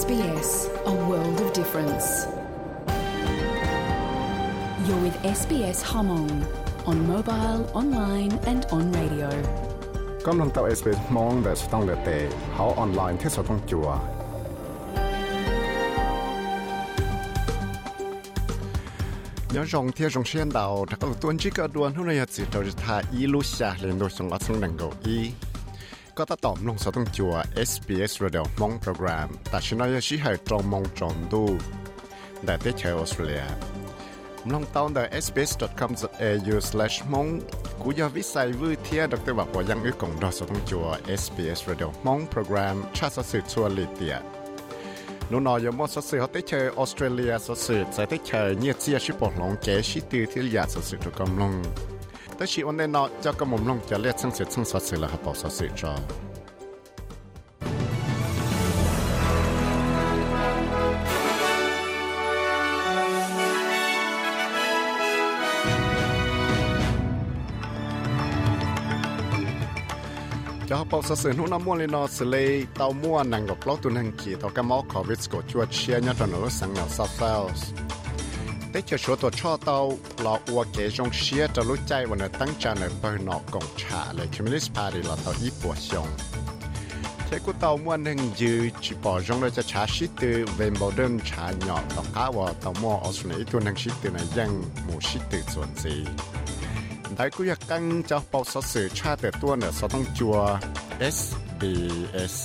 SBS, a world of difference. You're with SBS Hmong on mobile, online and on radio. กำลังตัว SBS มองแต่ต้องเลเตะเขาออนไลน์ที่สต้องจัวยังจงเที่ยงเชียนดาวถ้าก็ตัวนี้ก็ดวนหุ่นยนต์สิตัวจะทาอีลูชาเรียนโดยสงลักษณ์หนึ่งเกาอี ตัดต่อมลงสต้องจัว SBS Radio มองโปรแกรมแต่ฉันอยชี้ให้ตรงมองจอนดูแต่ได้เชอออสเตรเลียมองตอนแต่ sbs.com.au/slash มองกูอยากวิสัยวิเทียดรบอกว่ายังอึกงดอสต้องจัว SBS Radio มองโปรแกรมชาติสื่อชัวลิเตียนูนอยมอสสือเขาได้เชอออสเตรเลียสื่อจะได้เชอเนี่ยเจียชิปหลงแกชิตือที่อยากสื่อถูกกำลัง แต่ชีวันนี้เนาะเจ้าก็มุมลงจะเรียกช่างเสียช่างสดสื่อแล้วครับบอกสดสื่อจอจะบอกสดสื่อนู่นน้ำมันเลยเนาะสิเลยเต้าม้วนนังกับปลอกตัวนังขี่ต่อกับมอคอวิสก็จวดเชียร์เนี่ยตอนนั้นสังเงาซาเฟลส์ แต่จะชัวตัวช่อเตาเราอวกเกจงเชียจะรู้ใจวันนี้ตั้งใจในเปิดนอกกงชาเลย Communist Party เราตาอีปัวชงเทกูเตาม้วนหนึ่งยืจีปอจงเลยจะชาชิตือเวนบอเดินชาหยอกต้องก้าวเตาม้วออสเตรเลียตัวหนึ่งชิตือในยังหมู่ชิตือส่วนสีแต่กูอยากกันจะปอสสื่อชาติตัวเนี่ยสต้องจัว SBS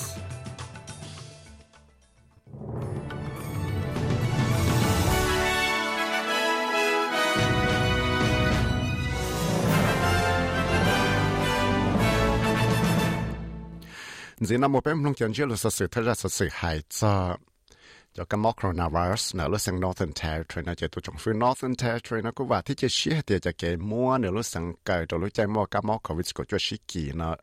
giờ nam một bên nông dân chưa là sự sự thật ra sự sự hại cho cho cái mắc coronavirus nữa lúc sang Northern Territory nó chỉ tụ trọng phía Northern Territory nó cũng và thiết chế sĩ thì cho cái mua nữa lúc sang cái rồi lúc chạy mua cái mắc covid của cho sĩ kỳ nó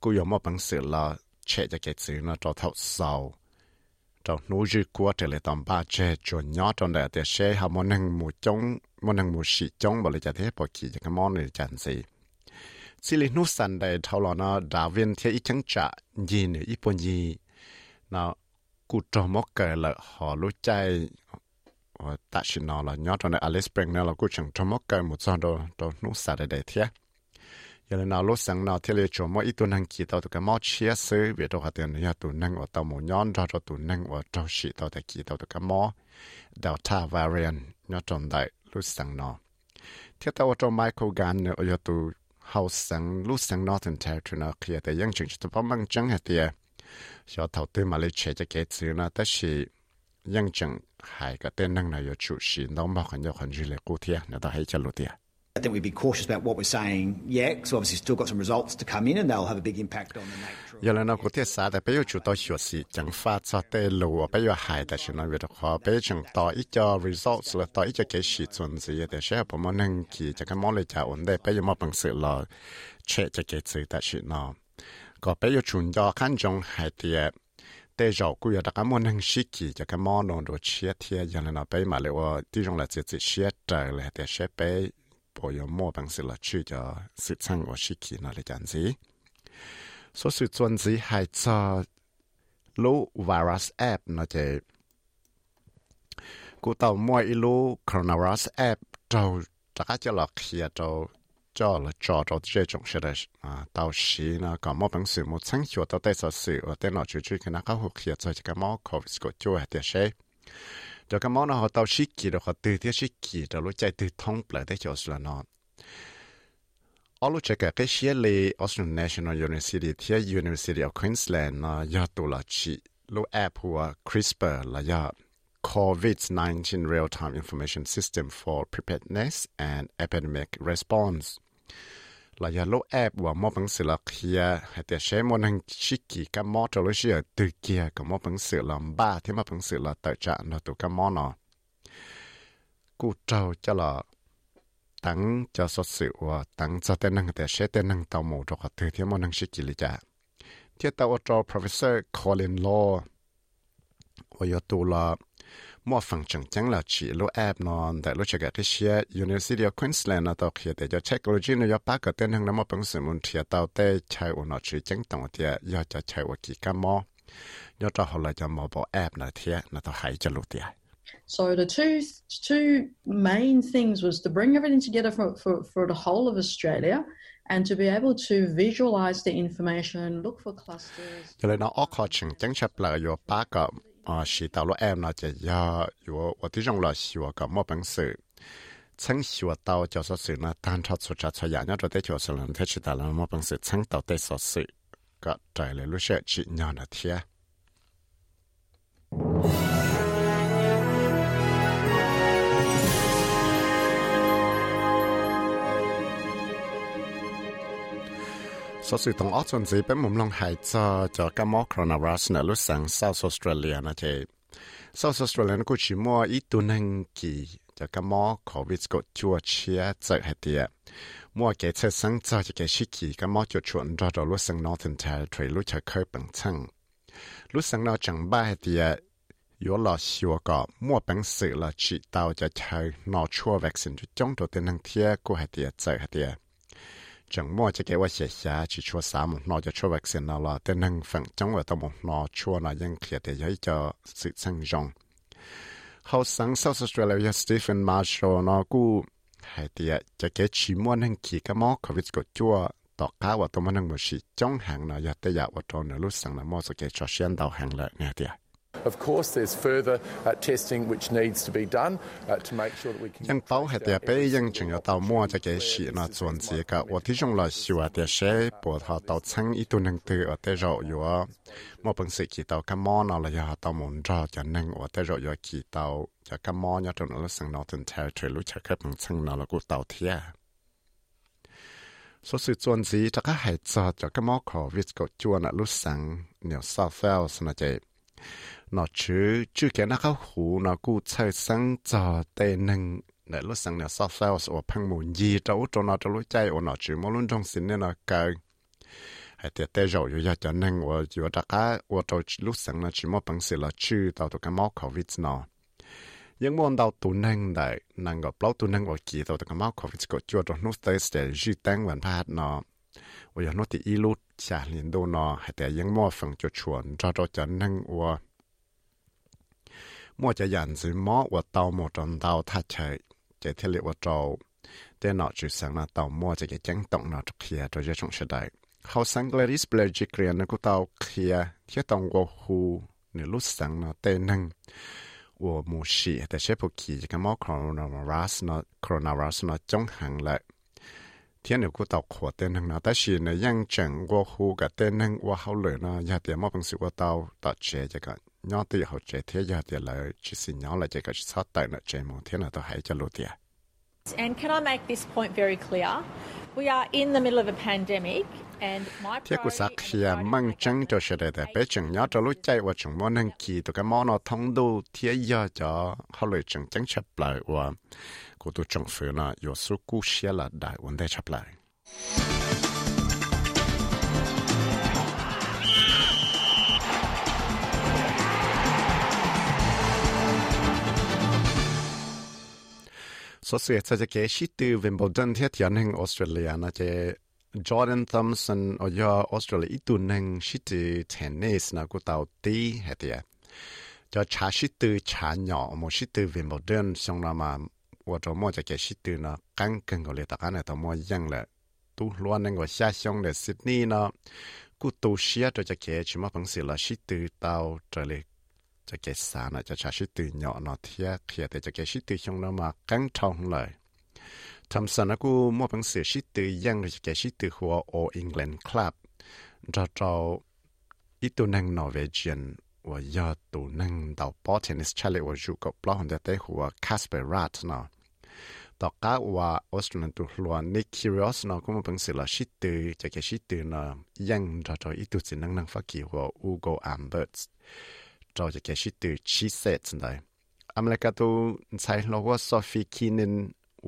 cũng có một bằng sự là chạy cho cái chữ nó cho thấu sâu cho nô dư của trở lại tầm ba chế cho nhỏ trong đại tiệt sẽ hàm món hàng mù chong món hàng mù sĩ chong bảo lấy cho thế bảo kỳ cho cái món này chẳng gì สิลินุสันได้เท่าลอนะดาวินเทียอีจังจะยีนอีปนยีนะกูจอมกเกละหอรู้ใจตัดชินอละยอดตอนในอลิสเปริงเนี่ยเรากูจังจอมกเกหมดจอโดโดนุสันได้เทียยังเลยนาลุสังนาเทเลจอมอีตัวนังกีตัวตัวกันมอเชียซื้อเวทว่าเตือนเนี่ยตัวนังว่าตัวหมูย้อนจอตัวนังว่าตัวชีตัวตะกีตัวตัวกันมอเดลต้าวาเรียนยอดจนได้ลุสังนาเทียตัวตัวไมเคิลกันเนี่ยยอดตัว hầu sang lúc sang Northern Territory nó kia thì dân chúng chúng ta mang chẳng hết tiền cho đầu tư mà lấy chế cho cái chữ nó tất sự dân chúng hai cái tên năng này có chủ sĩ nó mà còn nhiều hơn dư lại cụ thể nó đã hãy cho lụt tiền I think we'd be cautious about what we're saying yet, obviously still got some results to come in and they'll have a big impact on the nature giờ là nó có thể xa bây giờ chúng tôi hiểu gì chẳng phát cho tê lù bây giờ hại sự nó việc khó bây giờ chẳng ít cho results là tao ít cho cái sự chuẩn gì để sẽ bỏ món năng kỳ cho cái món này trả ổn định bây giờ mà bằng sự là chế cho cái sự tại sự nó có bây giờ chúng cho khán trong hại tiệt tê rau cũng là cái món năng sĩ kỳ cho cái món nó đồ chia thiệt giờ là nó bây mà liệu tí trong là chỉ chỉ chia trời là để sẽ bây bỏ yêu mua bằng sự là chưa cho sự sang của sĩ kỳ nó là chẳng gì số sự chuẩn gì hay cho lũ virus app nó chế cú tàu mua ít lũ coronavirus app trâu chắc cho là kia trâu cho là cho cho chế trong sự đấy à tàu xí nó có mô bằng sự một sáng hiệu tàu tây sở sự ở tên nó chú chú cái nó có hụt kia cho cái mua covid của chú hệ tiền cho cái món nó họ tao xích kỳ rồi họ từ thế xích kỳ rồi lúc chạy từ thông lại để cho là nó ở lúc chạy cái xe lì Australian National University thì University of Queensland nó do tụ là chỉ lúc app của CRISPR là do COVID-19 Real-Time Information System for Preparedness and Epidemic Response là giờ lúc app và một bằng sự là kia hay để xem một hàng chi kỳ cái món cho lúc xưa từ kia có một bằng sự là ba thì một bằng sự là tự trạng nó tụ cái món nó cụ trâu cho là tăng cho số sự và tăng cho tên năng để sẽ tên năng tàu mù cho họ từ thì một hàng chi kỳ lý trả thiết tàu cho professor Colin Law và yếu tụ là mua phần chẳng chẳng là chỉ lô app nó tại lô chạy cái xe University of Queensland nó tao khi để cho technology nó có cái tên hàng nó mà bằng sự muốn thiệt tao tê chạy của nó chỉ chẳng tổng thì do cho chạy của kỳ cam mò nhớ cho họ là cho mobile app là thế là tao hãy cho lụt tiền So the two two main things was to bring everything together for, for, for the whole of Australia and to be able to visualize the information, look for clusters. 啊！是到了 M na jaya yo wati jangla siwa ka mabangse, tseng 了没本事 ta o jasosse na ta. สสุตองออสนสีเป็นมุมลงหายจอจากมอโครนารัสเนลุสังซาท์ออสเตรเลียนะเจเซาท์ออสเตรเลียนกูชิมัวอีตุนังกีจากมอโควิดก็ชัวเชียเจอเหตียมัวเกเชสังจอจะเกชิกีกมอจุดชวนรอดลุสังนอร์ทเทอร์ทรีลุชเคยปังชังลุสังนอจังบ้าเหตียยอวหลอชัวก็มั่วปังสื่อละจิตเตาจะใช้นอชัววัคซีนจุดจ้องตัวเต็นังเทียกูเหตียเจอเหตีย chẳng mua cho cái vật xe xe chỉ chua sáu một nó cho chua vaccine nào là tên năng phận trong ở tàu một nó chua là dân kia để giấy cho sự sang rong hậu sáng South Australia Stephen Marshall nó cú hay tiệt cho cái chỉ mua năng kỳ cái mỏ covid của chua tọt cá và tàu năng một sự trong hàng nó giờ tới giờ và trong nó lúc sáng là mua cho cái cho xuyên đầu hàng lại nghe tiệt Of course, there's further uh, testing which needs to be done uh, to make sure that we can. ยังเต้ ยังเต้าเหตุเปยังจึงเต้ามัวจะเกษีนาส่วนเสียกะว่าที่จงลอยสิวเตเชปวดหาเต้าชังอีตุนังตือเตจออยู่มอปังสิกีเต้ากะมอนเอาละยาเต้ามุนจอจะนังอเตจออยู่กีเต้าจะกะมอนยาตนอลสังนอตันเทอร์ทรีรู้จักแค่ปังชังนอละกูเต้าเทียสสุดจวนสีจะก็หายจอจะก็มอขอวิสกจวนลุสังเหนียวซาเฟลสนาเจ nó chứ chứ cái nó khâu hủ nó cũng chơi sáng cho tê nâng. Để lúc sáng nó sao sao ở phăng mùn gì đâu cho nó cho lúc chạy ở nó chứ mà luôn trong xin nên nó cờ. Hay thì tê rồi giờ cho nâng ở giờ đã cả ở cho lúc sáng nó chỉ mà bằng sự là chứ tao tụi cái máu covid nó. Nhưng mà đào tụ nâng đại nâng gặp lâu tụ nâng ở kỳ tao tụi cái máu covid có chưa cho nút tới sẽ dư tăng vận phát nó. ชาลินดูนอแต่ยังมอฝังจุดชวนจอดจะนั่งวัวมัวจะยันซึมอว่าเตาหมดจนเตาทัดเฉยจะเทเลว่าเตาแต่นอจุดสังนาเตามัวจะแจังตองนอจะเคลียตัวจะชงเฉยเขาสังเกลิสเปลจิเกรียนกูเตาเคลียเที่ต้องวัวหูเนื้อลุสังนาเตนึงวัวมูชีแต่เชฟพวกขี่จะกมอโคโรนาไวรัสนอโคโรนาไวรัสนอจงหังเลย 天牛股到火电能呢，但是呢，样整我户个电能我好累呢，也点冇本事我到到这这个。nhỏ từ hậu chế thế giờ thì là chỉ xin nhỏ là chỉ có sát tại nó chế một thế nào tôi hãy cho lụt tiền. And can I make this point very clear? thế của sắc là mang trắng cho sẽ để để bé chừng nhỏ cho lúc chạy và chừng món hàng kỳ tụ cái món nó thông đu thế giờ cho họ lấy chừng trắng chập lại và cô tụ chừng phụ nó yếu số cú xe là đại vấn đề chập lại. så så att jag kan skita ju vem bodan till att jag häng Australien att Jordan Thompson och jag Australien i tunnhang skita tennis när jag tog ti heter jag cho cha sĩ tư cha nhỏ một sĩ tư về một đơn xong là mà của cho mua cho cái sĩ tư nó căng cân của lệ tạc này tao mua dân là tu luôn nên gọi xa xong để Sydney nó cú tu xia cho cho cái chỉ mà bằng sự là sĩ tư tao จะเกษานะจะชาชิตือหยอเนาะเทียเขียแต่จะเกชิตือชงเนาะมากังทองเลยทำสันกูมั่วเป็นเสือชิตือยังจะเกชิตือหัวโออังกฤษคลับจะเราอีตัวนั่งนอร์เวเจียนว่ายอดตัวนั่งดาวปอเทนนิสชาเลว่าอยู่กับปลอหันเตะหัวคาสเปอร์รัตเนาะต่อก้าว่าออสเตรเลียตัวล้วนนิคิริอสเนาะก็มาเป็นเสือชิตือจะเกชิตือเนาะยังจะเราอีตัวสินั่งนั่งฟักกี่หัวอูโกอัมเบิร์ต เราจะแกชิตือชีเซตได้อเมริกาตัวใช้เราว่าซอฟีคินิน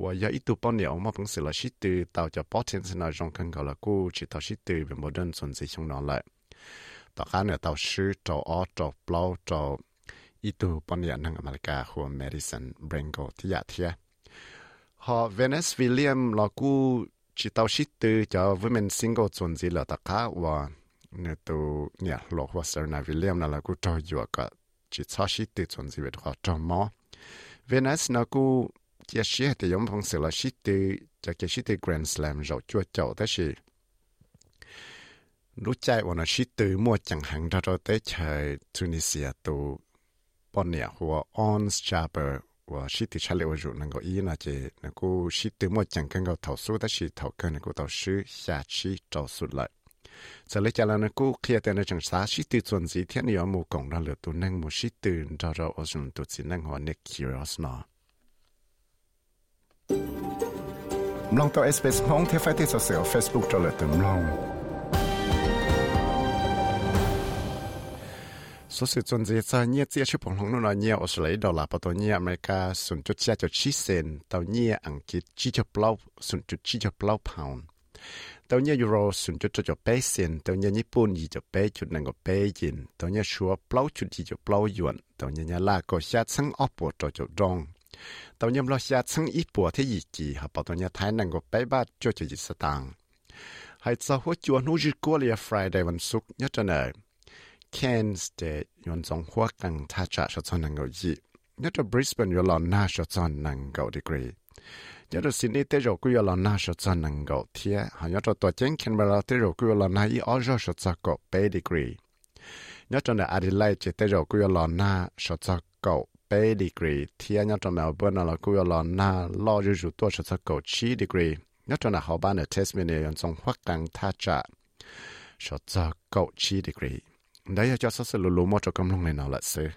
ว่าอยาอิตูปอนเดียวมาพังสิลชิตือเต่าจะป้อเทนสนาจงคันกาลกูชิตาชิตือเป็นโมเดิร์นสนสิชงนั่นแหละต่อข้าเนี่ยเตาชื่อเตาอ้อเตาเปล่าเตาอิตูปอนเดียนั่งอเมริกาหัวเมดิสันเบรงโกที่ยาเทียฮอเวนิสวิลเลียมเรากูชิตาชิตือจะวิเมนซิงเกิลสนสิเหล่ตะข้าว่า nè tu nhà lộc hoa sơn này William là cô trò dùa cả chỉ cho sĩ tự chuẩn gì về họ trò mò Venice nó cô chia sẻ thì giống phong sự là sĩ tự cho cái sĩ tự Grand Slam rồi chua chậu thế gì lúc chạy vào nó sĩ tự mua chẳng hạn ra rồi tới trời Tunisia tu bọn nhà hoa Ons Chaper và sĩ tự chả lẽ ở dụng năng có ý là chỉ là cô sĩ tự mua chẳng cần có thầu số thế gì thầu cần là cô thầu sư hạ chi thầu số lại giờ lấy cho là nó cố kia tên là chẳng xa sĩ tư chuẩn gì thiên nhiều mù cổng ra lửa tu năng mù sĩ tư ra ra ở dùng tu chỉ năng họ nick curious nó Mlong tàu SBS mong theo phải tiếp tục Facebook cho lửa tu mlong. Số sự chuẩn gì cho nhẹ chia chụp bằng lòng nó nhẹ ở dưới đầu là bắt đầu nhẹ America sụn chút chia cho chi sen tàu nhẹ anh kít chi cho bao sụn chút chi cho bao pound tao nhớ euro sủng cho cho bé xin tao nhớ Japan gì cho bé chút năng có bé yin tao nhớ sure plau chút gì cho plau yuan tao nhớ nhà la có xa sang ốc bộ cho cho rong tao nhớ lo xa sang ít bộ thế gì kỳ hợp bảo tao nhớ thái năng có bé ba cho cho gì sa tang hay sao hỗ chùa nô dư cô lia Friday วันศุกร์ nhất cho nợ Cairns để yon dòng hoa càng tha trả cho cho năng có gì nhất cho Brisbane yon lo na cho cho năng có degree giờ đó xin đi tới rồi cứ là na sốt chon nang gạo thia. Ha nhớ cho tổ chức Canberra te ro ku yo lo na yi ở rồi sốt cha go pe degree. Nya to na Adelaide chỉ tới rồi cứ là na sha cha go pe degree. nhớ cho to Melbourne lo ku yo là na lo ju ju to sha cha go chi degree. Nya to na ở Tasmania yon zong hua kang tha cha sha cha go chi degree. đấy cho số sự lulu một cho công long này nào là sự